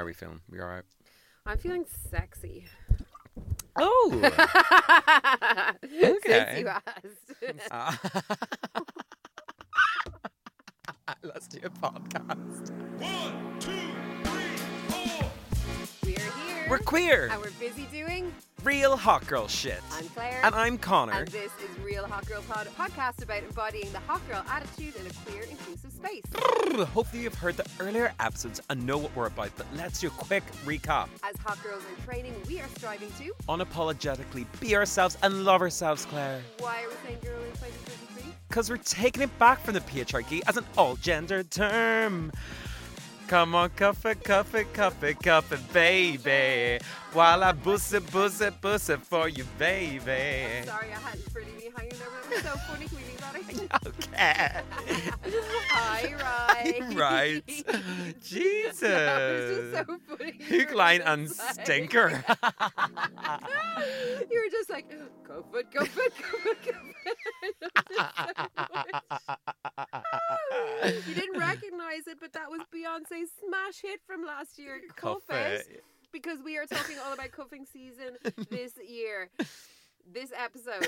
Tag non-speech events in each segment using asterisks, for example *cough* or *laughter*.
How are we feeling? We all right? I'm feeling sexy. Oh. *laughs* Since Okay. you asked. Uh, *laughs* *laughs* Let's do a podcast. We're here. We're queer. And we're busy doing. Real hot girl shit. I'm Claire. And I'm Conor. And this is Real Hot Girl Pod, a podcast about embodying the hot girl attitude in a queer, inclusive space. Hopefully, you've heard the earlier episodes and know what we're about, but let's do a quick recap. As hot girls in training, we are striving to. Unapologetically be ourselves and love ourselves, Claire. Why are we saying girl in 2023? Because we're taking it back from the patriarchy as an all gender term. Come on, cuff it, cuff it, cuff it, cuff it, baby. While I boost it, boost it, boost it for you, baby. Sorry, I had pretty me hanging over. It was so funny. Can we leave that in? *laughs* Okay. Hi, right. right. Jesus. Just so funny. You Hook, line, and like- stinker. *laughs* you were just like, go for it, go for it, go for it, go for it. *laughs* you didn't recognize it, but that was Beyonce's smash hit from last year, *laughs* Cuff. It. Because we are talking all about cuffing season *laughs* this year. This episode,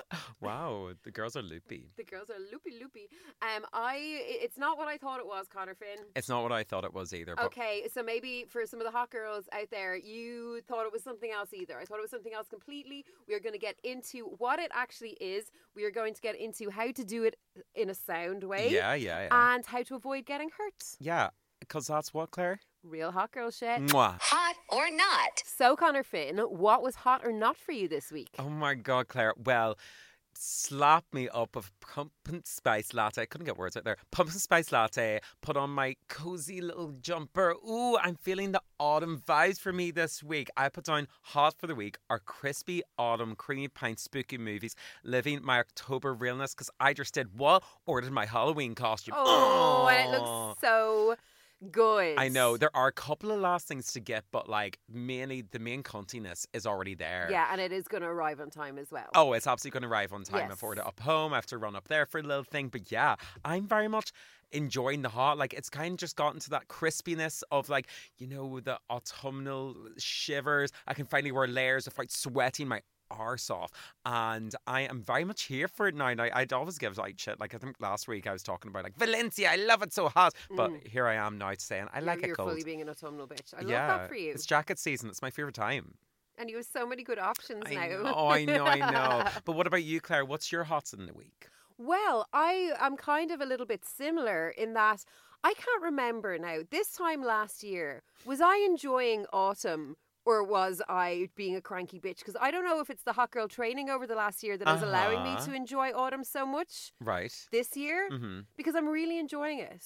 *laughs* wow, the girls are loopy. the girls are loopy loopy. Um, I it's not what I thought it was, Conor Finn. It's not what I thought it was either. Okay, so maybe for some of the hot girls out there, you thought it was something else either. I thought it was something else completely. We are going to get into what it actually is. We are going to get into how to do it in a sound way yeah, yeah, yeah. and how to avoid getting hurt. yeah, because that's what, Claire? Real hot girl shit. Mwah. Hot or not? So, Conor Finn, what was hot or not for you this week? Oh my God, Claire. Well, slap me up of pumpkin spice latte. I couldn't get words out there. Pumpkin spice latte. Put on my cozy little jumper. Ooh, I'm feeling the autumn vibes for me this week. I put down hot for the week are crispy autumn creamy pint spooky movies. Living my October realness because I just did what? Ordered my Halloween costume. Oh, and it looks so good. I know there are a couple of last things to get, but like mainly the main cuntiness is already there. Yeah, and it is going to arrive on time as well. Oh, it's absolutely going to arrive on time. Yes. I've ordered it up home. I have to run up there for a little thing. But yeah, I'm very much enjoying the hot. Like it's kind of just gotten to that crispiness of like, you know, the autumnal shivers. I can finally wear layers without sweating my arse off. And I am very much here for it now. I, I'd always give like shit. Like I think last week I was talking about like Valencia, I love it so hot. But mm. here I am now saying I You're- like you're it cold. fully being an autumnal bitch. I love yeah, that for you. It's jacket season. It's my favorite time. And you have so many good options I now. know, I know, I know. *laughs* But what about you, Claire? What's your hots in the week? Well, I am kind of a little bit similar in that I can't remember now. This time last year, was I enjoying autumn or was I being a cranky bitch? Because I don't know if it's the hot girl training over the last year that is allowing me Uh-huh. to enjoy autumn so much Right. this year hmm because I'm really enjoying it.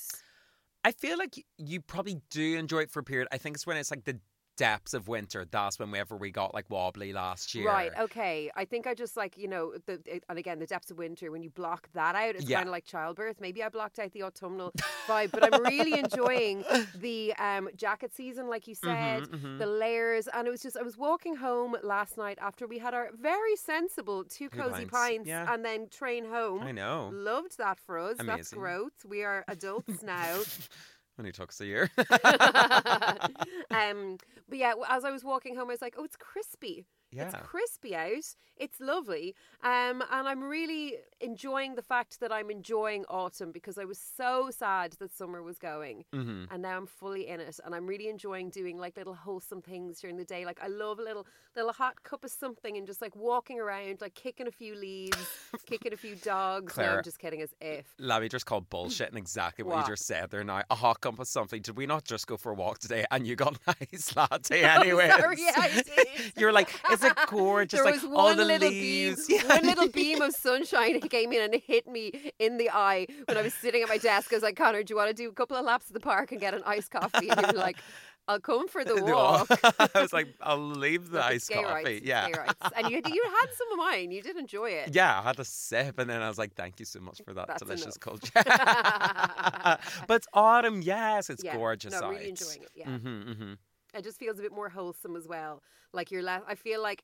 I feel like you probably do enjoy it for a period. I think it's when it's like the depths of winter. That's whenever we got like wobbly last year. Right, okay. I think I just like, you know, the it- and again, the depths of winter, when you block that out, it's Yeah. kind of like childbirth. Maybe I blocked out the autumnal vibe, but I'm really enjoying *laughs* the um, jacket season, like you said, Mhm, mhm. the layers. And it was just, I was walking home last night after we had our very sensible two cozy pints, pints yeah. and then train home. I know. Loved that for us. That's Amazing. growth. We are adults now. *laughs* Only took us a year. um, but yeah, as I was walking home, I was like, "Oh, it's crispy. Yeah. It's crispy out. It's lovely. Um, and I'm really enjoying the fact that I'm enjoying autumn because I was so sad that summer was going. hmm And now I'm fully in it, and I'm really enjoying doing like little wholesome things during the day. Like I love a little little hot cup of something and just like walking around, like kicking a few leaves, *laughs* kicking a few dogs. No, Claire. I'm just kidding. As if Labby just called bullshit and exactly what, What? you just said there now. A hot cup of something. Did we not just go for a walk today and you got *laughs* nice latte anyway? Yeah. You're like, is it gorgeous? *laughs* There like was all one the little leaves. beam, Yeah. one little *laughs* beam of sunshine *laughs* came in and hit me in the eye when I was sitting at my desk. I was like, Conor, do you want to do a couple of laps at the park and get an iced coffee? And you were like, I'll come for the walk. I was like, I'll leave the iced coffee. rights, yeah. and you you had some of mine. You did enjoy it. Yeah, I had a sip and then I was like, thank you so much for that That's delicious enough. culture. but it's autumn, yes, it's Yeah, gorgeous no, really enjoying it, yeah. hmm hmm It just feels a bit more wholesome as well. Like you're less. I feel like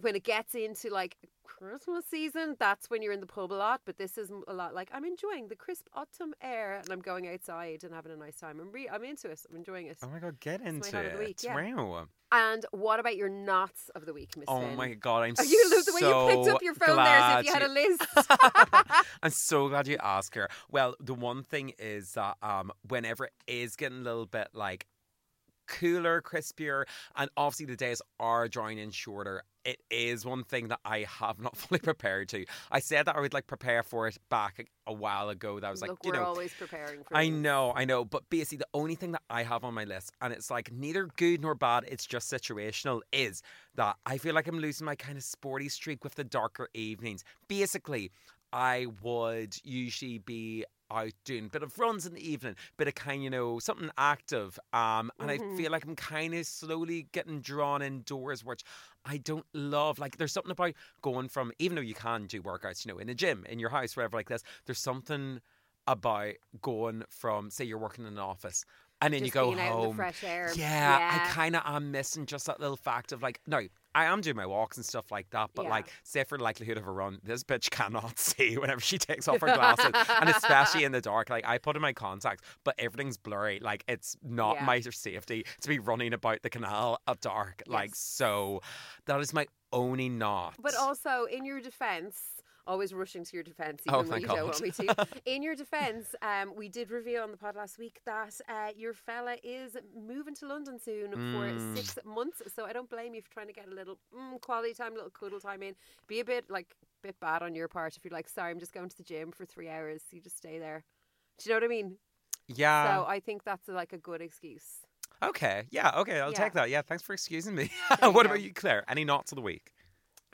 when it gets into like Christmas season, that's when you're in the pub a lot. But this is a lot like I'm enjoying the crisp autumn air, and I'm going outside and having a nice time. I'm re- I'm into it. I'm enjoying it. Oh my god, get into it. of the week, yeah. Wow. And what about your knots of the week, Miss Oh Finn? my god, I'm Oh, *laughs* you love the way you picked up your phone there as if you had a list. *laughs* *laughs* I'm so glad you asked her. Well, the one thing is that um, whenever it is getting a little bit like cooler, crispier, and obviously the days are drawing in shorter, it is one thing that I have not *laughs* fully prepared to. I said that I would like prepare for it back a, while ago. That I was like, Look, you we're know, always preparing for. I know, I know, but basically the only thing that I have on my list, and it's like neither good nor bad, it's just situational, is that I feel like I'm losing my kind of sporty streak with the darker evenings. Basically, I would usually be out doing a bit of runs in the evening, bit of kind, you know, something active. Um, and I Mhm. feel like I'm kind of slowly getting drawn indoors, which I don't love. Like, there's something about going from, even though you can do workouts, you know, in the gym, in your house, whatever like this, there's something about going from, say, you're working in an office and then Just you go being out in the home. fresh air. Yeah, Yeah. I kind of am missing just that little fact of like, no, I am doing my walks and stuff like that, but Yeah. like, say for the likelihood of a run, this bitch cannot *laughs* see whenever she takes off her glasses, and especially in the dark. Like, I put in my contacts, but everything's blurry. Like, it's not Yeah. my safety to be running about the canal at dark. Like, so that is my only not. But also, in your defence, always rushing to your defence, even Oh, when you don't want me to. *laughs* in your defence, um, we did reveal on the pod last week that uh, your fella is moving to London soon Mm. for six months. So I don't blame you for trying to get a little mm, quality time, little cuddle time in. Be a bit like bit bad on your part if you're like, sorry, I'm just going to the gym for three hours. You just stay there. Do you know what I mean? yeah. so I think that's like a good excuse. okay. Yeah. Okay. I'll Yeah. take that. Yeah. Thanks for excusing me. *laughs* what go. about you, Claire? Any knots of the week?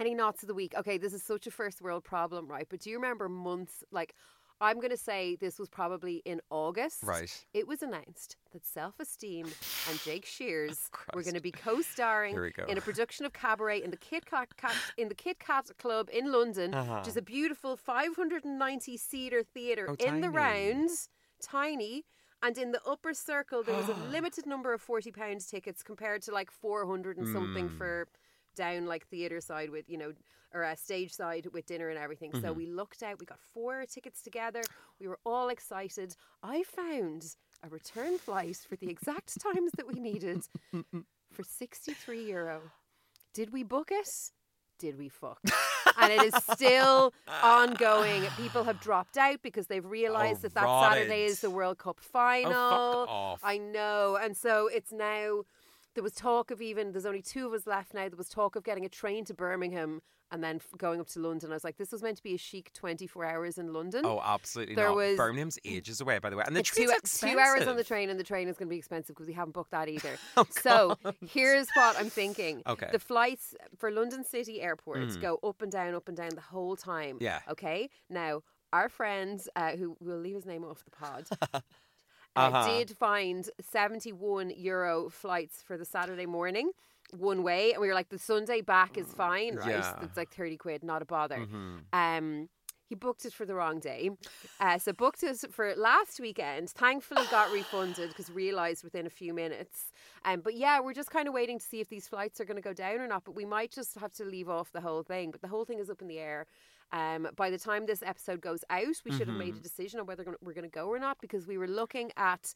Any knots of the week? Okay, this is such a first world problem, right? But do you remember months like I'm going to say this was probably in August. Right. It was announced that Self Esteem and Jake Shears *laughs* were going to be co-starring Here we go. in a production of Cabaret in the Kit Kat, Kat in the Kit Kat Club in London, which is Uh-huh. a beautiful 590 seater theater Oh, in the tiny. rounds, tiny. And in the upper circle, there was a *gasps* limited number of forty pounds tickets compared to like four hundred and something Mm. for down like theater side with you know or uh, stage side with dinner and everything. So Mhm. we looked out. We got four tickets together. We were all excited. I found a return flight for the exact *laughs* times that we needed *laughs* for sixty three euro. Did we book it? Did we fuck? *laughs* and it is still ongoing. People have dropped out because they've realised Oh, that that Saturday is the World Cup Oh, final. off. I know. And so it's now, there was talk of even, there's only two of us left now. There was talk of getting a train to Birmingham and then f- going up to London. I was like, this was meant to be a chic 24 hours in London. Oh, absolutely There not. was- Birmingham's ages away, by the way, and the two, two hours on the train, and the train is going to be expensive because we haven't booked that either. *laughs* Oh, so God. here's what I'm thinking. Okay. The flights for London City Airport Mm. go up and down, up and down the whole time. Yeah. Okay. Now, our friend, uh, who will leave his name off the pod, *laughs* uh, Uh-huh. did find 71 euro flights for the Saturday morning. One way, and we were like, the Sunday back is fine, right? Yeah. It's like 30 quid, not a bother. Mhm. Um, he booked it for the wrong day. Uh, so booked it for last weekend. Thankfully got refunded because realised within a few minutes. Um, but yeah, we're just kind of waiting to see if these flights are going to go down or not. But we might just have to leave off the whole thing. But the whole thing is up in the air. Um, by the time this episode goes out, we should have made a decision on whether we're going to go or not because we were looking at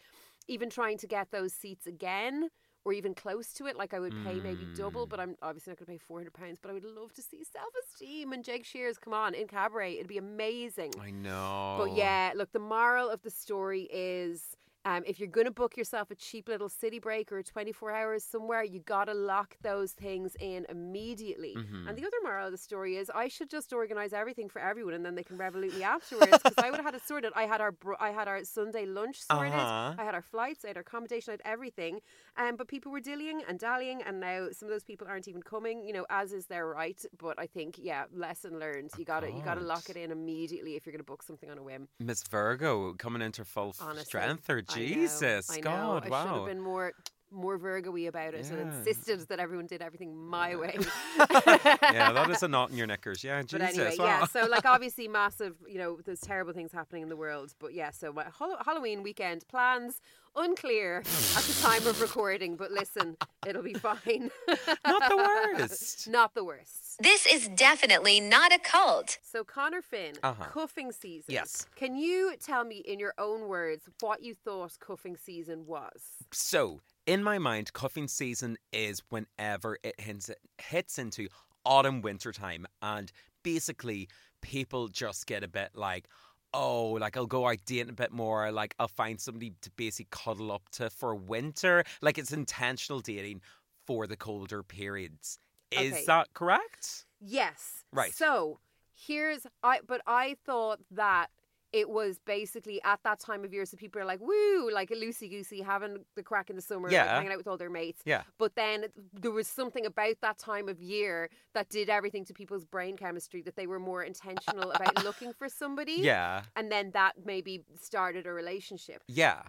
even trying to get those seats again or even close to it. Like I would pay maybe double, but I'm obviously not going to pay four hundred pounds. But I would love to see Self Esteem and Jake Shears come on in Cabaret. It'd be amazing. I know. But yeah, look, the moral of the story is. Um, if you're going to book yourself a cheap little city break or 24 hours somewhere, you got to lock those things in immediately. Mhm. And the other moral of the story is I should just organise everything for everyone and then they can revolut me afterwards because I would have had it *laughs* sorted. I had our br- I had our Sunday lunch sorted. Uh-huh. I had our flights, I had our accommodation, I had everything. Um, but people were dillying and dallying, and now some of those people aren't even coming. You know, as is their right. But I think, yeah, lesson learned. You got to you got to lock it in immediately if you're going to book something on a whim. Miss Virgo coming into full Honestly, strength there. I know, Jesus, I know. God, I should wow. have been more. More Virgo-y about it and insisted that everyone did everything my way. *laughs* yeah, that is a knot in your knickers. Yeah, But Jesus. anyway, wow. yeah. So like, *laughs* obviously, massive. You know, there's terrible things happening in the world. But yeah, so my Hall- Halloween weekend plans unclear at the time of recording. But listen, it'll be fine. *laughs* Not the worst. Not the worst. This is definitely not a cult. So Conor Finn, Uh-huh. cuffing season. Yes. Can you tell me in your own words what you thought cuffing season was? So, in my mind, cuffing season is whenever it hits, hits into autumn, winter time. And basically, people just get a bit like, oh, like I'll go out dating a bit more. Like I'll find somebody to basically cuddle up to for winter. Like it's intentional dating for the colder periods. Is Okay. that correct? Yes. Right. So here's I but I thought that it was basically at that time of year, so people are like, woo, like a loosey goosey, having the crack in the summer, like, hanging out with all their mates. Yeah. But then there was something about that time of year that did everything to people's brain chemistry that they were more intentional about *laughs* looking for somebody. Yeah. And then that maybe started a relationship. Yeah.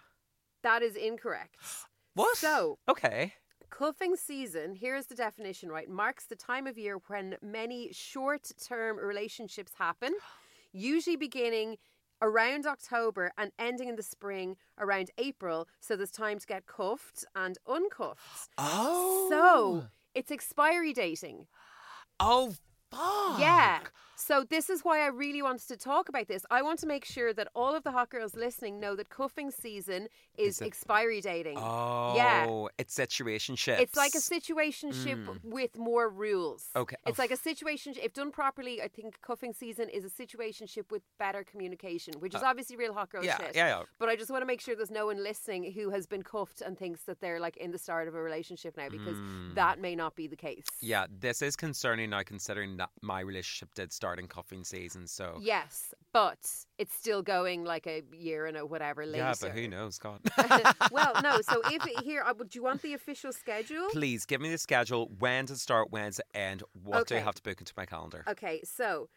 That is incorrect. What? So, Okay. Cuffing season, here's the definition, right? Marks the time of year when many short term relationships happen, usually beginning around October and ending in the spring around April. So there's time to get cuffed and uncuffed. Oh. So it's expiry dating. Oh, fuck. Yeah. So this is why I really wanted to talk about this. I want to make sure that all of the hot girls listening know that cuffing season is, Is expiry dating. Oh. Yeah. It's situationship. It's like a situationship Mm. with more rules. Okay. It's Oh, like a situation, if done properly, I think cuffing season is a situationship with better communication, which is obviously real hot girl Uh, yeah, shit. yeah, yeah. But I just want to make sure there's no one listening who has been cuffed and thinks that they're like in the start of a relationship now because Mm. that may not be the case. Yeah, this is concerning now, considering that my relationship did start in cuffing season. So Yes, but it's still going like a year and a whatever later. yeah, but who knows, God. *laughs* well, no. So *laughs* if here, uh, do you want the official schedule? Please give me the schedule. When to start? When to end? What do I have to book into my calendar? Okay, so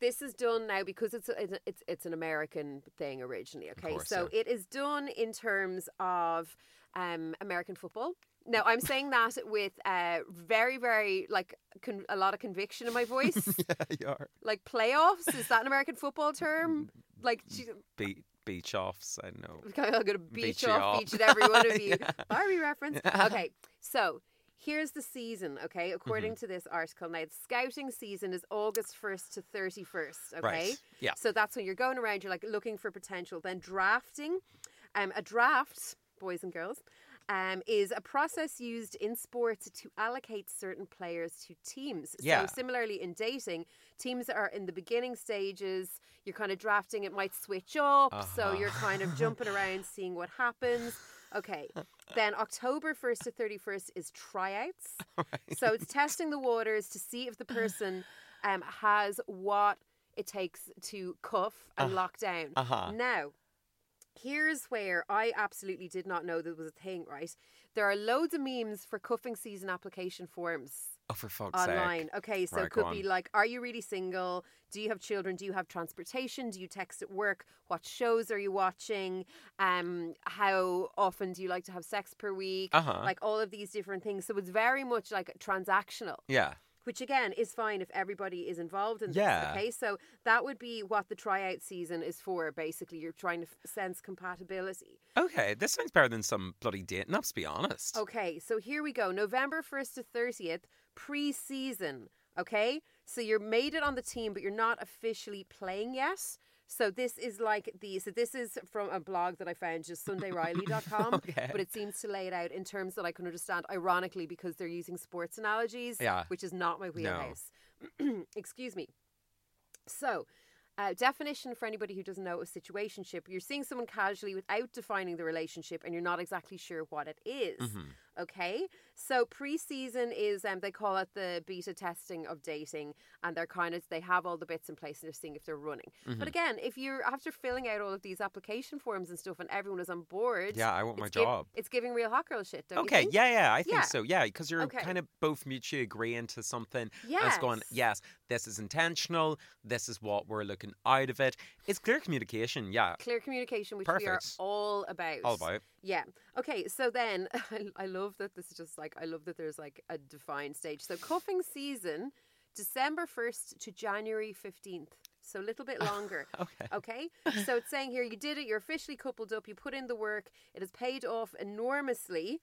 this is done now because it's a, it's a- it's it's an American thing originally. Okay, course, so yeah. it is done in terms of um, American football. Now I'm saying that with uh, very very like con- a lot of conviction in my voice. *laughs* yeah, you are. like playoffs is that an American football term? Like gee, Be- beach offs. I know. I'm going to beach, Beat you off up. each and every one of *laughs* you. Yeah. Barbie reference. *laughs* Okay, so here's the season. Okay, according Mm-hmm. to this article, now the scouting season is August first to thirty first. Okay, Right. Yeah. so that's when you're going around. You're like looking for potential. Then drafting, um, a draft, boys and girls. Um, is a process used in sports to allocate certain players to teams. Yeah. So similarly in dating, teams are in the beginning stages. You're kind of drafting. It might switch up, so Uh-huh. you're kind of jumping *laughs* around, seeing what happens. Okay. Then October 1st to 31st is tryouts. *laughs* So it's testing the waters to see if the person um, has what it takes to cuff and lock down. Uh-huh. Now, here's where I absolutely did not know there was a thing, right? There are loads of memes for cuffing season application forms Oh, for fuck's online. sake. Okay, so Right, it could be on. like, are you really single? Do you have children? Do you have transportation? Do you text at work? What shows are you watching? Um, how often do you like to have sex per week? Uh-huh. Like all of these different things. So it's very much like transactional, Yeah. Which again is fine if everybody is involved in this. Yeah. Okay, so that would be what the tryout season is for. Basically, you're trying to f- sense compatibility. Okay, this sounds better than some bloody dating apps, to be honest. Okay, so here we go. November 1st to 30th, pre season. Okay, so you're made it on the team, but you're not officially playing yet. So this is like the so this is from a blog that I found just *laughs* sundayriley.com Okay. but it seems to lay it out in terms that I can understand ironically because they're using sports analogies Yeah. which is not my wheelhouse. *clears throat* Excuse me. So, uh, definition for anybody who doesn't know a situationship: you're seeing someone casually without defining the relationship, and you're not exactly sure what it is. Mm-hmm. Okay, so preseason is um they call it the beta testing of dating, and they're kind of they have all the bits in place and they're seeing if they're running. Mm-hmm. But again, if you're after filling out all of these application forms and stuff, and everyone is on board, Yeah, I want my it's giv- job. it's giving real hot girl shit. Don't you Okay, yeah, yeah, I think Yeah. so. Yeah, because you're Okay. kind of both mutually agreeing to something. And it's going, Yes. yes, this is intentional. This is what we're looking out of it. It's clear communication. Yeah, Clear communication, which we are all about. all about. Yeah. Okay. So then, *laughs* I, I love that this is just like I love that there's like a defined stage. So cuffing season, December first to January fifteenth. So a little bit *laughs* longer. Okay. Okay. So it's saying here you did it. You're officially coupled up. You put in the work. It has paid off enormously.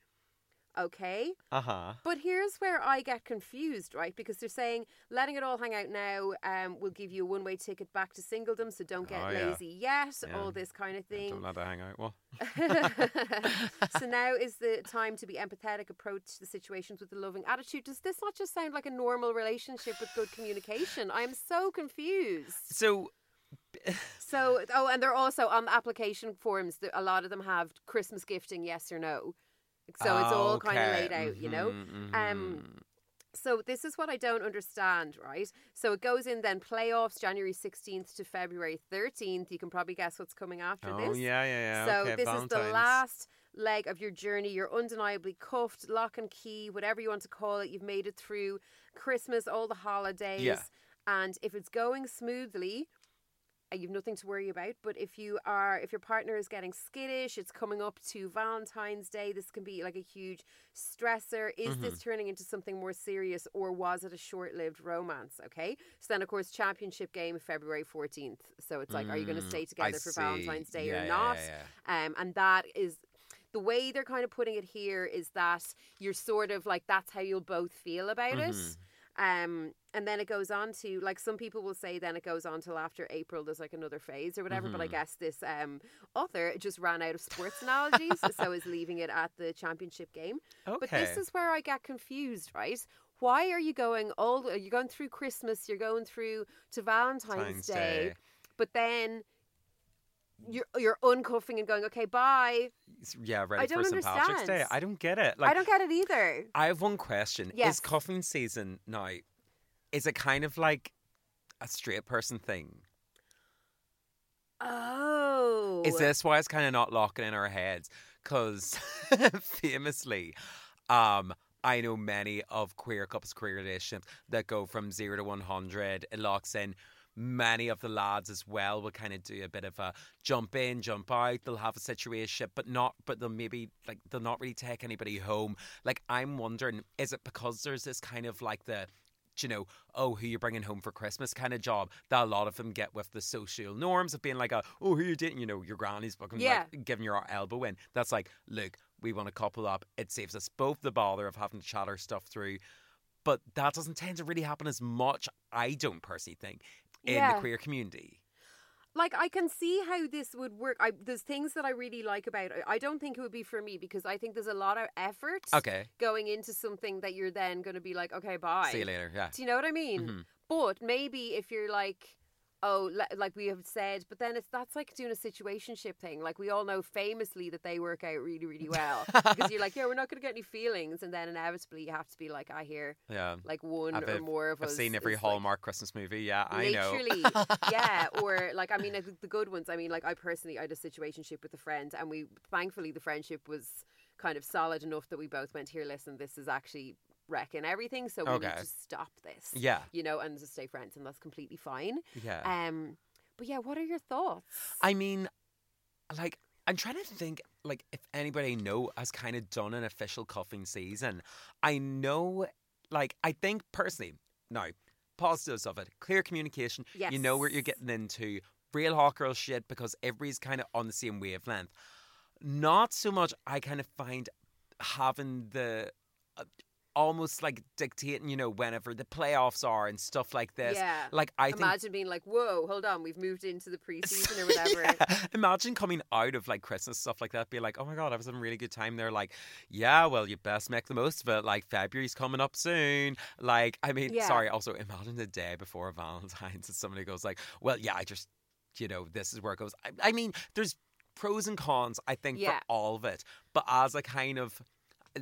Okay. Uh huh. But here's where I get confused, right? Because they're saying letting it all hang out now um, will give you a one way ticket back to singledom, so don't get Oh, yeah. lazy yet, Yeah. all this kind of thing. Don't let that hang out. Well, *laughs* so *laughs* now is the time to be empathetic, approach the situations with a loving attitude. Does this not just sound like a normal relationship with good communication? I'm so confused. so So, oh, and they're also on the application forms. th- A lot of them have Christmas gifting, yes or no. So it's all kind of laid out, you know. Mhm, Um, mhm. So this is what I don't understand, right? So it goes in then playoffs January 16th to February 13th. You can probably guess what's coming after this. Oh this. yeah, yeah, yeah. So okay, this is the last leg of your journey. You're undeniably cuffed, lock and key, whatever you want to call it. You've made it through Christmas, all the holidays. Yeah. And if it's going smoothly, you've nothing to worry about. But if you are, if your partner is getting skittish, it's coming up to Valentine's Day. This can be like a huge stressor. Is Mm-hmm. this turning into something more serious, or was it a short-lived romance? Okay. So then, of course, championship game February fourteenth. So it's like, are you going to Mm, stay I together for see. Valentine's Day Yeah, or not? yeah, yeah. Um, and that is the way they're kind of putting it here is that you're sort of like that's how you'll both feel about Mm-hmm. it. Um, and then it goes on to like some people will say then it goes on till after April there's like another phase or whatever. But I Mm-hmm. guess this um, author just ran out of sports analogies, so is leaving it at the championship game. Okay. But this is where I get confused, right? Why are you going all? You're you going through Christmas? You're going through to Valentine's Valentine's Day, Day. but then you're you're uncuffing and going, okay, bye. Yeah, ready don't for St. Patrick's Day. understand. I don't get it. Like, I don't get it either. I have one question. Yes. Is cuffing season now? Is it kind of like a straight person thing? Oh, Is this why it's kind of not locking in our heads? Because *laughs* famously, um, I know many of queer couples, queer relationships that go from zero to one hundred. It locks in. Many of the lads as well will kind of do a bit of a jump in, jump out. They'll have a situation, but not. But they'll maybe like they'll not really take anybody home. Like I'm wondering, is it because there's this kind of like the you know, oh, who you're bringing home for Christmas kind of job that a lot of them get with the social norms of being like, a, oh, who you dating? You know, your granny's booking, Yeah. like, giving your elbow in. That's like, look, we want to couple up. It saves us both the bother of having to chat our stuff through. But that doesn't tend to really happen as much, I don't personally think, in Yeah. the queer community. like I can see how this would work. I there's things that I really like about it. I don't think it would be for me because I think there's a lot of effort Okay. going into something that you're then going to be like, okay, bye. See you later. Yeah. Do you know what I mean? Mhm. But maybe if you're like, oh, like we have said, but then it's that's like doing a situationship thing. Like we all know famously that they work out really, really well because you're like, *laughs* yeah, we're not going to get any feelings, and then inevitably you have to be like, I hear Yeah. like one I've, or more of I've us. seen every is, like, Hallmark Christmas movie. Yeah, I know. Literally, yeah. Or like, I mean, I the good ones. I mean, like, I personally, I had a situationship with a friend, and we, thankfully, the friendship was kind of solid enough that we both went here. Listen, this is actually wrecking everything, so we need to stop this. Yeah. you know, and just stay friends, and that's completely fine. Yeah. Um, but yeah, what are your thoughts? I mean, like, I'm trying to think, like, if anybody I know has kind of done an official cuffing season. I know, like, I think personally, now, positives of it, clear communication. You know what you're getting into. Real hot girl shit because everybody's kind of on the same wavelength. Not so much, I kind of find having the. Almost like dictating, you know, whenever the playoffs are and stuff like this. Yeah. Like I think Imagine being like, "Whoa, hold on, we've moved into the preseason or *laughs* whatever." Yeah. Imagine coming out of like Christmas stuff like that, be like, oh my god, I was having a really good time there. Like, yeah, well, you best make the most of it. Like February's coming up soon. Like, I mean, Yeah. sorry. Also, imagine the day before Valentine's and somebody goes like, well, yeah, I just, you know, this is where it goes. I, I mean, there's pros and cons. I think Yeah. for all of it, but as a kind of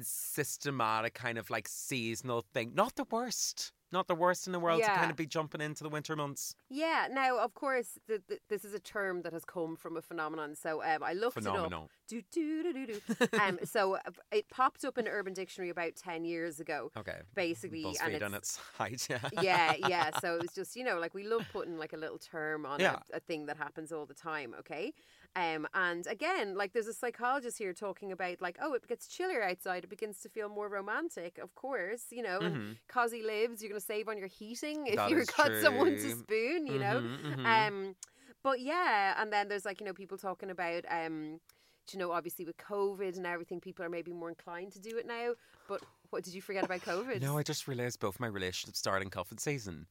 systematic kind of like seasonal thing. Not the worst. Not the worst in the world to kind of be jumping into the winter months. Yeah. Now, of course, th- th- this is a term that has come from a phenomenon. So um, I looked it up. Phenomenal. Do do do do do. *laughs* um, so uh, it popped up in Urban Dictionary about ten years ago. Okay. Basically, and on it's- its *laughs* height. Yeah. *laughs* yeah, yeah. So it was just you know like we love putting like a little term on Yeah. a, a thing that happens all the time. Okay. Um, and again, like there's a psychologist here talking about like, oh, it gets chillier outside. It begins to feel more romantic. Of course, you know, and Mhm. cause he lives, you're going to save on your heating if That you've got someone to spoon. You know. Mhm, mhm. Um, but yeah, and then there's like you know people talking about um, you know obviously with COVID and everything, people are maybe more inclined to do it now. But what did you forget about COVID? no, I just realised both my relationships starting cuffing season.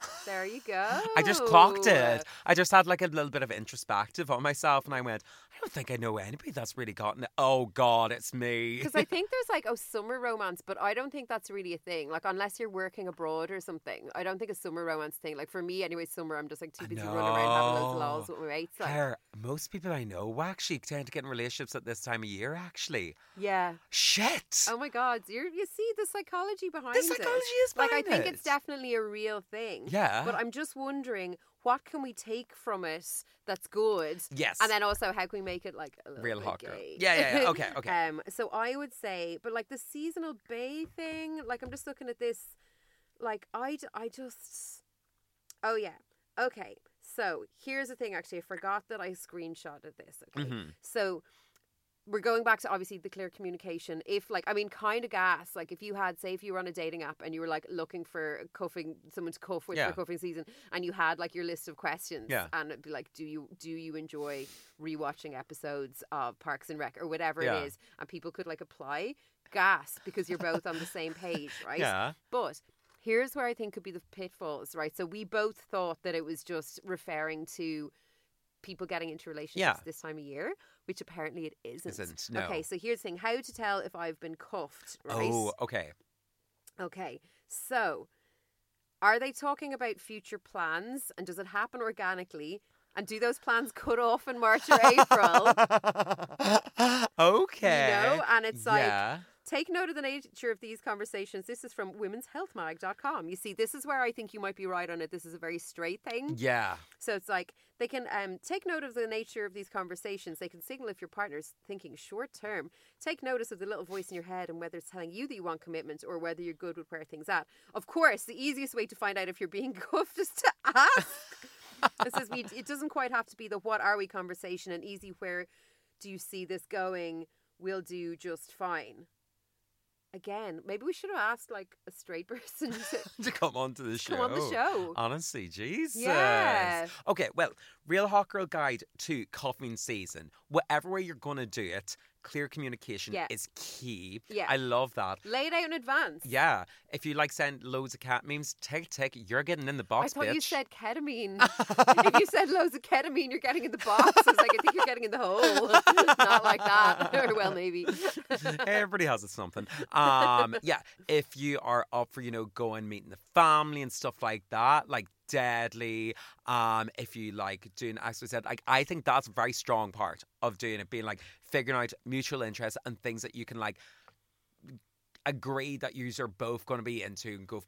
*laughs* there you go. I just clocked it. I just had like a little bit of introspective on myself, and I went, I don't think I know anybody that's really gotten it. Oh God, it's me. Because I think there's like a summer romance, but I don't think that's really a thing. Like unless you're working abroad or something, I don't think a summer romance thing. Like for me, anyway, summer I'm just like too busy running around having of lols with my mates. Like, Claire, most people I know actually tend to get in relationships at this time of year. Actually, yeah. shit. Oh my God, you're, you see the psychology behind the it. psychology is Like I behind think it's definitely a real thing. Yeah. But I'm just wondering what can we take from it that's good. Yes. And then also how can we make it like a little Real hot girl. Yeah, yeah, yeah. Okay, *laughs* okay. um so I would say but like the seasonal bay thing, like I'm just looking at this like I, I just Oh yeah. Okay. So, here's the thing actually I forgot that I screenshotted this, okay? Mhm. So we're going back to obviously the clear communication. If like I mean, kind of gas. Like if you had, say, if you were on a dating app and you were like looking for cuffing someone to cuff with Yeah. for cuffing season, and you had like your list of questions, Yeah. and it'd be like, do you do you enjoy rewatching episodes of Parks and Rec or whatever Yeah. it is, and people could like apply gas because you're both on the same page, *laughs* right? Yeah. But here's where I think could be the pitfalls, right? So we both thought that it was just referring to people getting into relationships Yeah. this time of year, which apparently it isn't. Isn't, no. Okay, so here's the thing: how to tell if I've been cuffed, right? Oh, okay. Okay, so are they talking about future plans, and does it happen organically? And do those plans cut off in March or April? *laughs* okay. You know, and it's like yeah. Take note of the nature of these conversations. This is from womenshealthmag.com. You see, this is where I think you might be right on it. This is a very straight thing. Yeah. So it's like they can um, take note of the nature of these conversations. They can signal if your partner's thinking short term. Take notice of the little voice in your head and whether it's telling you that you want commitment or whether you're good with where things at. Of course, the easiest way to find out if you're being *laughs* cuffed is to ask. *laughs* it says we, it doesn't quite have to be the what are we conversation and easy where do you see this going? We'll do just fine. Again, maybe we should have asked like a straight *laughs* person to *laughs* to come onto the show. come on the show. Honestly, Jesus. Yeah. Okay, well, Real Hot Girl Guide to Cuffing Season. Whatever way you're going to do it, clear communication Yeah. is key. Yeah. I love that. Lay it out in advance. Yeah. If you like send loads of cat memes, tick tick, you're getting in the box. I thought bitch. you said ketamine. *laughs* if you said loads of ketamine, you're getting in the box. I was like, I think you're getting in the hole. *laughs* Not like that. *laughs* or well, maybe. Everybody has it something. Um, yeah, if you are up for, you know, going meeting the family and stuff like that, like deadly. Um, if you like doing, as we said, like I think that's a very strong part of doing it, being like figuring out mutual interests and things that you can like agree that you are both going to be into and go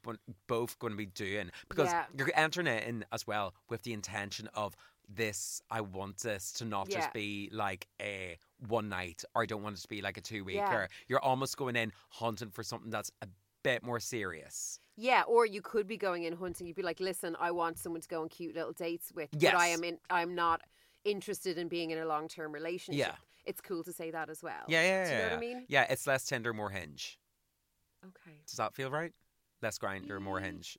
both going to be doing because Yeah. you're entering it in as well with the intention of this I want this to not Yeah. just be like a one night or I don't want it to be like a two weeker. Yeah. You're almost going in hunting for something that's a bit more serious. Yeah, or you could be going in hunting. You'd be like, listen, I want someone to go on cute little dates with, but I am in. I'm not interested in being in a long term relationship. Yeah. It's cool to say that as well. Yeah, yeah, Do you know yeah. what I mean? Yeah, it's less Tinder, more Hinge. Okay. Does that feel right? Less Grindr, more Hinge.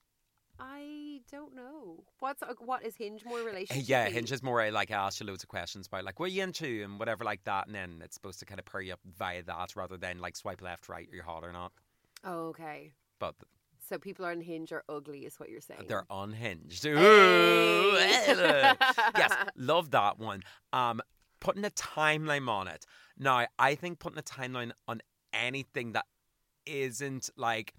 I don't know. What's uh, what is Hinge more relationship? Yeah, Hinge is more uh, like I ask you loads of questions about like what are you into and whatever like that, and then it's supposed to kind of pair you up via that rather than like swipe left, right, or you're hot or not. Oh, okay. But So people on Hinge are ugly, is what you're saying. they're unhinged. Hey. Yes, *laughs* love that one. Um, putting a timeline on it. Now, I think putting a timeline on anything that isn't like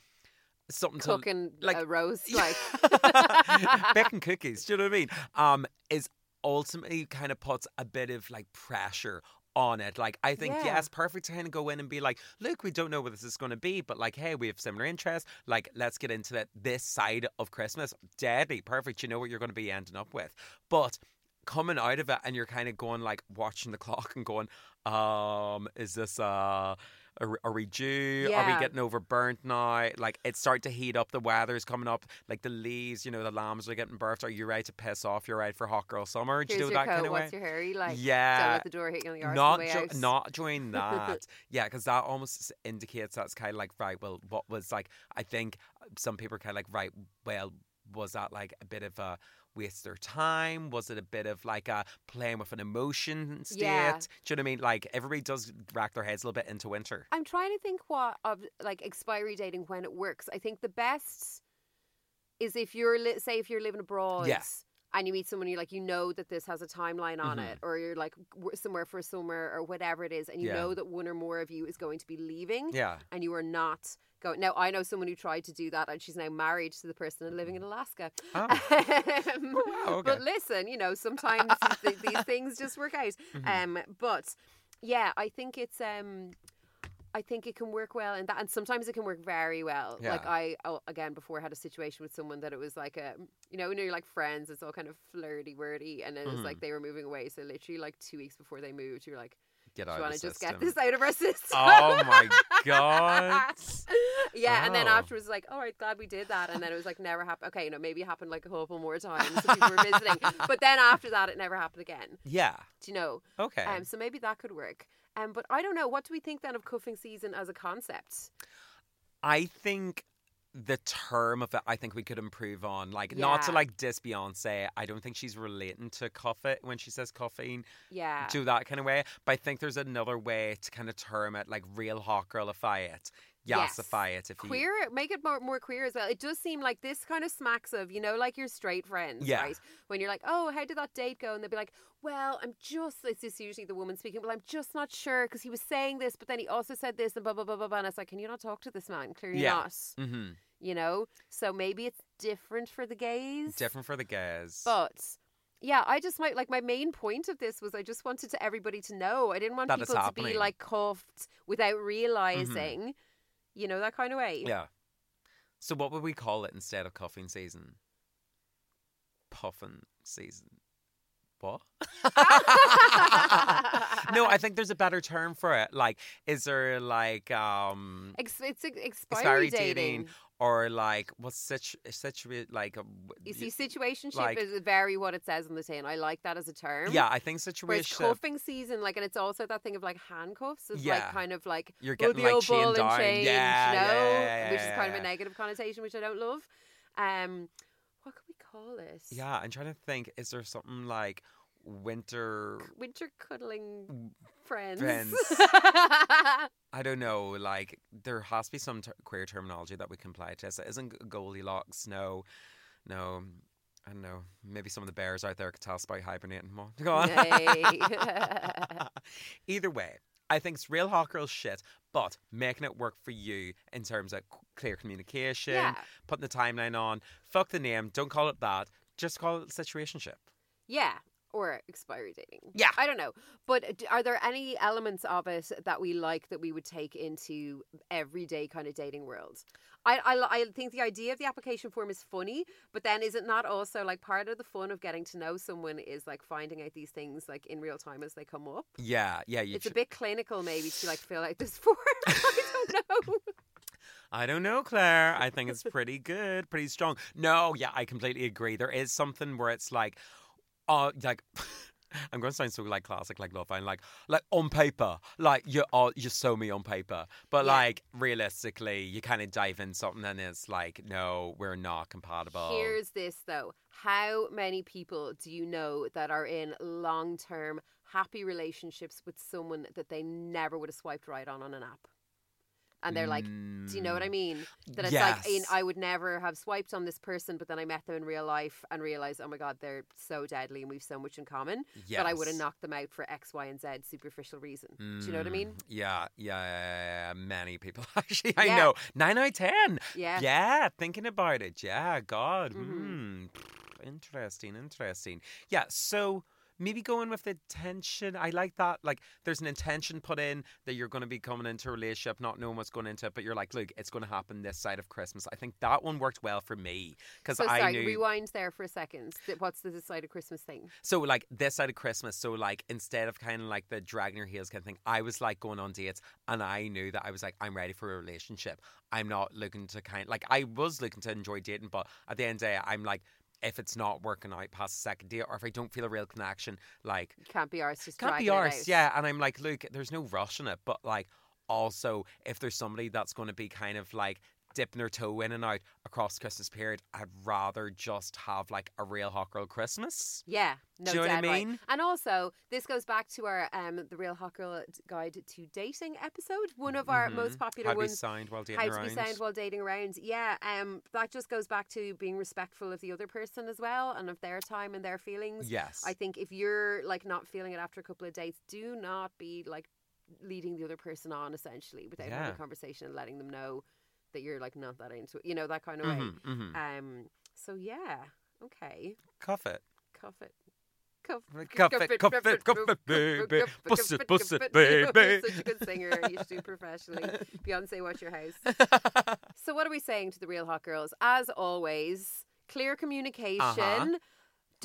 something to like- a roast, like *laughs* baking *laughs* cookies. Do you know what I mean? Um, is ultimately kind of puts a bit of like pressure on it. Like, I think, Yeah. yes, perfect to kind of go in and be like, look, we don't know what this is going to be, but like, hey, we have similar interests. Like, let's get into it. This side of Christmas, deadly, perfect. You know what you're going to be ending up with. But coming out of it and you're kind of going like watching the clock and going, um, is this uh are, are we due? Are we getting over burnt now? Like it's starting to heat up. The weather's coming up. Like the leaves, you know, the lambs are getting birthed. Are you ready to piss off? You're ready for hot girl summer? Do Here's you know that coat. kind of way? What's your hairy like? Yeah. Don't let the door hit you on the arse not the way not join *laughs* that yeah because that almost indicates that's kind of like right well what was like i think some people are kind of like right well was that like a bit of a waste their time was it a bit of like a playing with an emotion state Yeah. do you know what i mean like everybody does rack their heads a little bit into winter I'm trying to think what of like expiry dating when it works. I think the best is if you're li- say if you're living abroad Yeah. And you meet someone you're like you know that this has a timeline on Mhm. it or you're like somewhere for summer or whatever it is and you Yeah. know that one or more of you is going to be leaving yeah and you are not going now I know someone who tried to do that and she's now married to the person and living in Alaska. Oh. Um, *laughs* wow, okay. But listen, you know, *laughs* sometimes th- these things just work out. Mhm. Um, but yeah, I think it's um, I think it can work well in that, and sometimes it can work very well. Like I oh, again before had a situation with someone that it was like a you know when you're like friends, it's all kind of flirty wordy, and it was Mhm. like they were moving away. So literally like two weeks before they moved, you're like, get out. do you want to just get this out of our system? oh my god *laughs* yeah, and then Oh. afterwards, like, all right, glad we did that. And then it was like, never happened. Okay, you know, maybe it happened like a couple more times. So people were visiting. *laughs* But then after that, it never happened again. yeah Do you know? okay Um, so maybe that could work. Um, but I don't know. What do we think then of cuffing season as a concept? I think the term of it, I think we could improve on. Like, not to like diss Beyonce. I don't think she's relating to cuff it when she says cuffing, Yeah. do that kind of way. But I think there's another way to kind of term it, like real hot girlify it, Yes. yassify it. If you Queer, it- make it more, more queer as well. It does seem like this kind of smacks of, you know, like your straight friends, Yeah. right? When you're like, oh, how did that date go? And they'll be like, well, I'm just, it's just usually the woman speaking, well, I'm just not sure because he was saying this, but then he also said this and blah, blah, blah, blah, blah. And it's like, can you not talk to this man? Clearly Yeah. not, hmm you know? So maybe it's different for the gays. different for the gays, But yeah, I just might like my main point of this was I just wanted to everybody to know. I didn't want That people to be like cuffed without realizing, you know, that kind of way. yeah. So what would we call it instead of cuffing season? Puffin season. What? *laughs* *laughs* no, I think there's a better term for it. Like, is there like um Ex- it's ex- expiry expiry dating. or like what's situ situate like a, You see, situationship like- is very what it says on the tin. I like that as a term. yeah, I think Whereas situation cuffing season, like, and it's also that thing of like handcuffs, is Yeah. like kind of like you're getting like old chained down. and chained, yeah, you know, yeah, yeah, which is kind of a negative connotation, which I don't love. Um, what can we call this? Yeah, I'm trying to think. Is there something like winter? winter cuddling friends. Friends. *laughs* I don't know. Like there has to be some ter- queer terminology that we can apply to this. It isn't Goldilocks. No, no. I don't know. Maybe some of the bears out there could tell us about hibernating more. *laughs* Go on. *laughs* Either way, I think it's real hot girl shit, but making it work for you in terms of clear communication, yeah, putting the timeline on. Fuck the name. Don't call it that. Just call it situationship. yeah, or expiry dating. Yeah. I don't know, but are there any elements of it that we like that we would take into everyday kind of dating world? I, I, I think the idea of the application form is funny, but then is it not also like part of the fun of getting to know someone is like finding out these things like in real time as they come up? Yeah, yeah. It's a bit clinical maybe to like fill out this *laughs* form. I don't know. I don't know, Claire. I think it's pretty good, pretty strong. No, yeah, I completely agree. There is something where it's like, uh, like. *laughs* I'm going to sound so like classic, like Love and like like on paper, like you oh, you saw me on paper, but Yeah. like realistically, you kind of dive in something and it's like, no, we're not compatible. Here's this though. How many people do you know that are in long term happy relationships with someone that they never would have swiped right on on an app? And they're like, do you know what I Mm, mean? That it's like, in, yes. I would never have swiped on this person, but then I met them in real life and realized, oh my God, they're so deadly and we've so much in common But I would have knocked them out for X, Y, and Z superficial reason. Do you know what I Mm, mean? Yeah, yeah, yeah, yeah. Many people *laughs* actually. I Yeah. know. Nine out of ten. Yeah. Yeah, thinking about it. Yeah, God. Mhm. Mm. Interesting, interesting. Yeah, so maybe going with the intention. I like that. Like, there's an intention put in that you're going to be coming into a relationship, not knowing what's going into it, but you're like, look, it's going to happen this side of Christmas. I think that one worked well for me because So I sorry, knew. rewind there for a second. What's the this side of Christmas thing? So like this side of Christmas, so like instead of kind of like the dragging your heels kind of thing, I was like going on dates and I knew that I was like, I'm ready for a relationship. I'm not looking to kind like I was looking to enjoy dating, but at the end of the day, I'm like, if it's not working out past the second date or if I don't feel a real connection, like Can't be ours. Just can't be ours. Yeah. And I'm like, look, there's no rush in it, but like also if there's somebody that's gonna be kind of like dipping their toe in and out across Christmas period, I'd rather just have like a real hot girl Christmas. Yeah, no Do you know what I dead right. mean? And also, this goes back to our um the Real Hot Girl Guide to Dating episode, one of our most Mhm. popular How to be ones. signed while dating How to around. be sound while dating around. Yeah, um, that just goes back to being respectful of the other person as well and of their time and their feelings. Yes. I think if you're like not feeling it after a couple of dates, do not be like leading the other person on essentially without having a conversation and letting them know that you're like not that into it. You know, that kind of way. Mhm, mhm. Um so yeah. Okay. Cuff it. Cuff it. Cuff, Cuff it, cuff it, cuff it, baby. Bust it, bust it, *laughs* baby. Such a good singer. You should do professionally. Beyonce, watch your house. *laughs* So, what are we saying to the real hot girls? As always, clear communication. Uh-huh.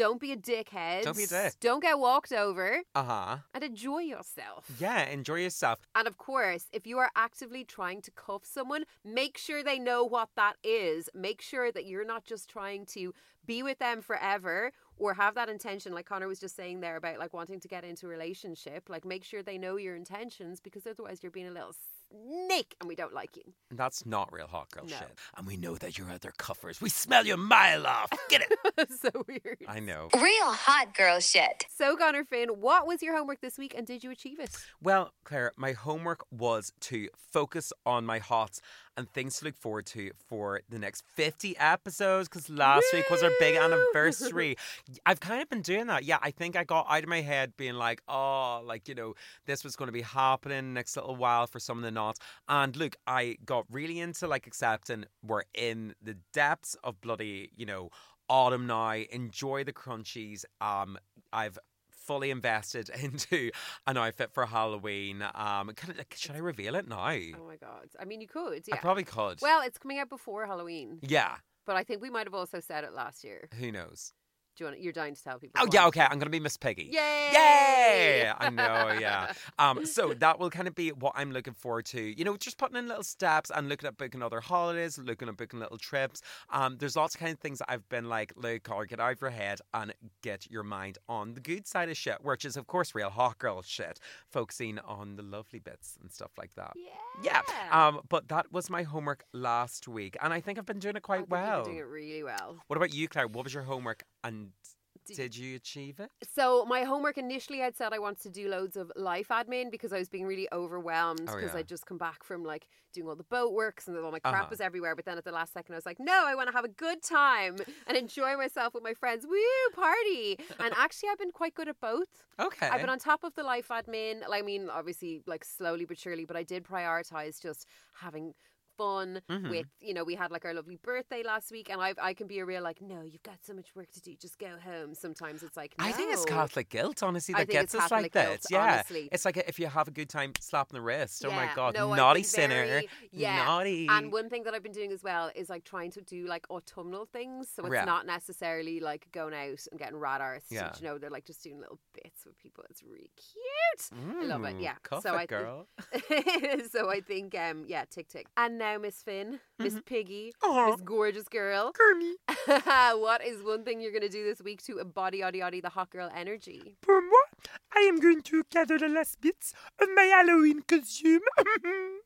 Don't be a dickhead. Don't be a dick. Don't get walked over. uh huh. And enjoy yourself. Yeah, enjoy yourself. And of course, if you are actively trying to cuff someone, make sure they know what that is. Make sure that you're not just trying to be with them forever or have that intention, like Conor was just saying there about like wanting to get into a relationship. Like, make sure they know your intentions because otherwise you're being a little snake and we don't like you. That's not real hot girl No. shit. And we know that you're out there cuffers. We smell you a mile off. Get it? *laughs* so weird. I know. Real hot girl shit. So, Conor Finn, what was your homework this week and did you achieve it? Well, Claire, my homework was to focus on my hots and things to look forward to for the next 50 episodes because last week was our big anniversary. *laughs* I've kind of been doing that. Yeah, I think I got out of my head being like, oh, like, you know, this was going to be happening next little while for some of the knots. And look, I got really into like accepting we're in the depths of bloody, you know, autumn now. Enjoy the crunchies. Um, I've fully invested *laughs* into an outfit for Halloween. Um, can, should I reveal it now? Oh my God. I mean, you could. Yeah. I probably could. Well, it's coming out before Halloween, yeah. but I think we might have also said it last year. Who knows? Do you want? You're dying to tell people. Oh yeah, okay. I'm gonna be Miss Piggy. Yay! Yay! I know, yeah. *laughs* Um, so that will kind of be what I'm looking forward to. You know, just putting in little steps and looking at booking other holidays, looking at booking little trips. Um, there's lots of kind of things I've been like, look, or get out of your head and get your mind on the good side of shit, which is of course real hot girl shit, focusing on the lovely bits and stuff like that. Yeah. Yeah. Um, but that was my homework last week, and I think I've been doing it quite well. doing it really well. What about you, Claire? What was your homework, and Did- did you achieve it? So my homework initially, I'd said I wanted to do loads of life admin because I was being really overwhelmed Oh, because yeah. I'd just come back from like doing all the boat works and all my crap Uh-huh. was everywhere. But then at the last second, I was like, no, I want to have a good time and enjoy myself with my friends. Woo, party! And *laughs* actually, I've been quite good at both. Okay. I've been on top of the life admin. I mean, obviously, like slowly but surely, but I did prioritize just having fun Mhm. with you know we had like our lovely birthday last week and I I can be a real like no you've got so much work to do just go home sometimes it's like I think it's Catholic guilt, honestly, that gets us like guilt, this. Yeah, honestly. it's like if you have a good time, slapping the wrist. oh my god, no, naughty sinner, very- yeah. naughty. And one thing that I've been doing as well is like trying to do like autumnal things. So it's Yeah. not necessarily like going out and getting rad arse. Yeah. You know, they're like just doing little bits with people. It's really cute. I love it, Mm, yeah. So I think- girl. *laughs* so I think, um, yeah, tick tick. And now Miss Finn, Miss mm-hmm. Piggy, Aw. Miss gorgeous girl. Gurney. *laughs* what is one thing you're going to do this week to embody, oddy, oddy, the hot girl energy? For moi, I am going to gather the last bits of my Halloween costume. *laughs*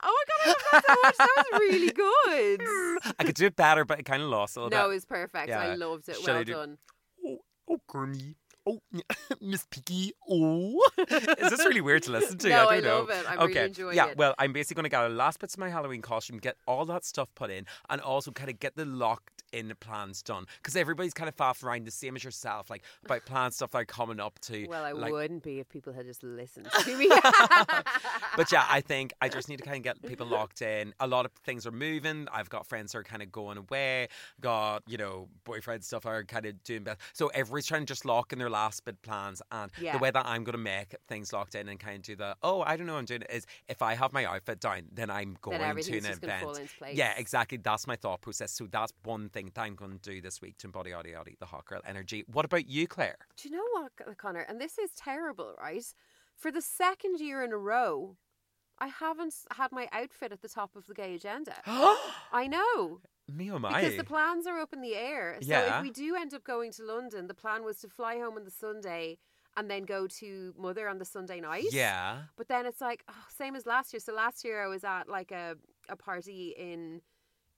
Oh my god, I love that so much. That was really good. *laughs* Mm. I could do it better, but it kind of lost a little No, it bit. was perfect. Yeah. I loved it. Shall well do- done. Oh, oh, Gurney. Oh, *laughs* Miss Piggy. Oh, *laughs* is this really weird to listen to? *laughs* No, I I don't know. love it. I'm okay. really enjoying it. yeah, it. well, I'm basically going to gather the last bits of my Halloween costume, get all that stuff put in, and also kind of get the locked in the plans done because everybody's kind of faffing around the same as yourself, like about *sighs* plans stuff that are coming up to. Well, I like, wouldn't be if people had just listened *laughs* to me. *laughs* But yeah, I think I just need to kind of get people locked in. A lot of things are moving. I've got friends that are kind of going away. Got you know boyfriend stuff are kind of doing best. So everybody's trying to just lock in their last bit plans. And Yeah. the way that I'm going to make things locked in and kind of do the oh I don't know what I'm doing is if I have my outfit down, then I'm going to an event. fall into place. Yeah, exactly. That's my thought process. So that's one thing that I'm going to do this week to embody yada yada the hot girl energy. What about you, Claire? Do you know what, Conor? And this is terrible, right? For the second year in a row, I haven't had my outfit at the top of the gay agenda. *gasps* I know. Me oh my. Because the plans are up in the air. So Yeah. if we do end up going to London, the plan was to fly home on the Sunday and then go to Mother on the Sunday night. yeah. But then it's like, oh, same as last year. So last year I was at like a, a party in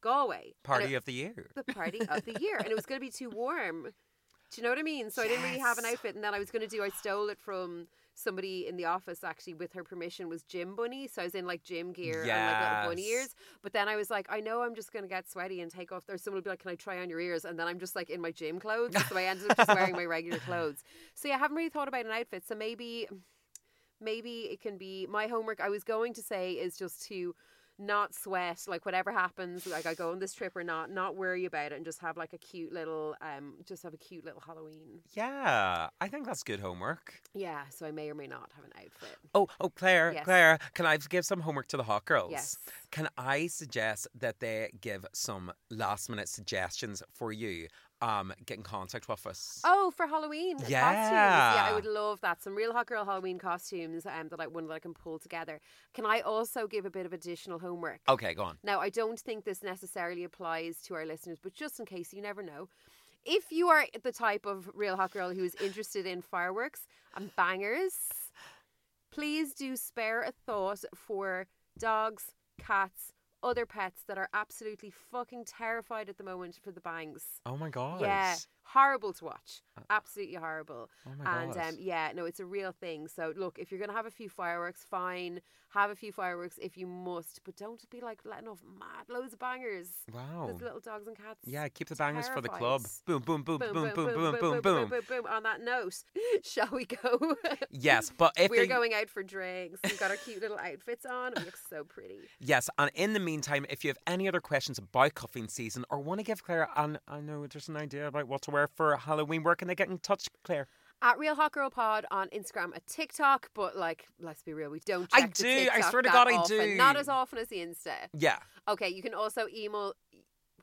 Galway. Party it- of the year. the party of the year, and it was going to be too warm. Do you know what I mean? So I didn't really have an outfit, and then I was going to do. I stole it from somebody in the office actually with her permission was gym bunny so i was in like gym gear and like little bunny ears but then i was like i know i'm just going to get sweaty and take off or someone will be like can i try on your ears and then i'm just like in my gym clothes so i ended up just wearing my regular *laughs* clothes so yeah i haven't really thought about an outfit so maybe maybe it can be my homework i was going to say is just to not sweat like whatever happens like i go on this trip or not not worry about it and just have like a cute little um just have a cute little halloween Yeah, I think that's good homework. yeah so i may or may not have an outfit Oh, oh, Claire, Yes. Claire, can I give some homework to the hot girls? Yes. Can I suggest that they give some last minute suggestions for you? Um, get in contact with us. Oh, for Halloween costumes. Yeah, I would love that. Some real hot girl Halloween costumes um, that I one that I can pull together. Can I also give a bit of additional homework? Okay, go on. Now, I don't think this necessarily applies to our listeners, but just in case, you never know. If you are the type of real hot girl who is interested in fireworks and bangers, please do spare a thought for dogs, cats, other pets that are absolutely fucking terrified at the moment for the bangs. Oh my god. Yeah, horrible to watch. Absolutely horrible. Oh and um, yeah, no, it's a real thing. So look, if you're gonna have a few fireworks, fine. Have a few fireworks if you must, but don't be like letting off mad loads of bangers. Wow. Those little dogs and cats. Yeah, keep the bangers for the club. terrifies. Boom, boom, boom, boom, boom, boom, boom, boom. boom, boom. On that note, *laughs* shall we go? Yes, but if *laughs* We're they- going out for drinks. We've got our cute little outfits on. We look so pretty. Yes, and in the meantime, if you have any other questions about cuffing season or want to give Claire an I know there's an idea about what to wear for Halloween, where can they get in touch, Claire? At Real Hot Girl Pod on Instagram, at TikTok, but like, let's be real, we don't. I the do, I swear to God I often. do. Not as often as the Insta. Yeah. Okay, you can also email.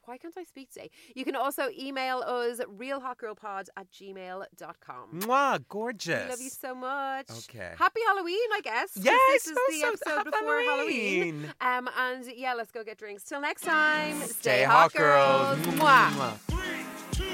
Why can't I speak today? You can also email us realhotgirlpod at gmail.com. Mwah, gorgeous. We love you so much. Okay. Happy Halloween, I guess. Yes, this is the so episode before Halloween. Um, and yeah, let's go get drinks. Till next time, Stay hot, girls. Mwah. Mwah. Three, two,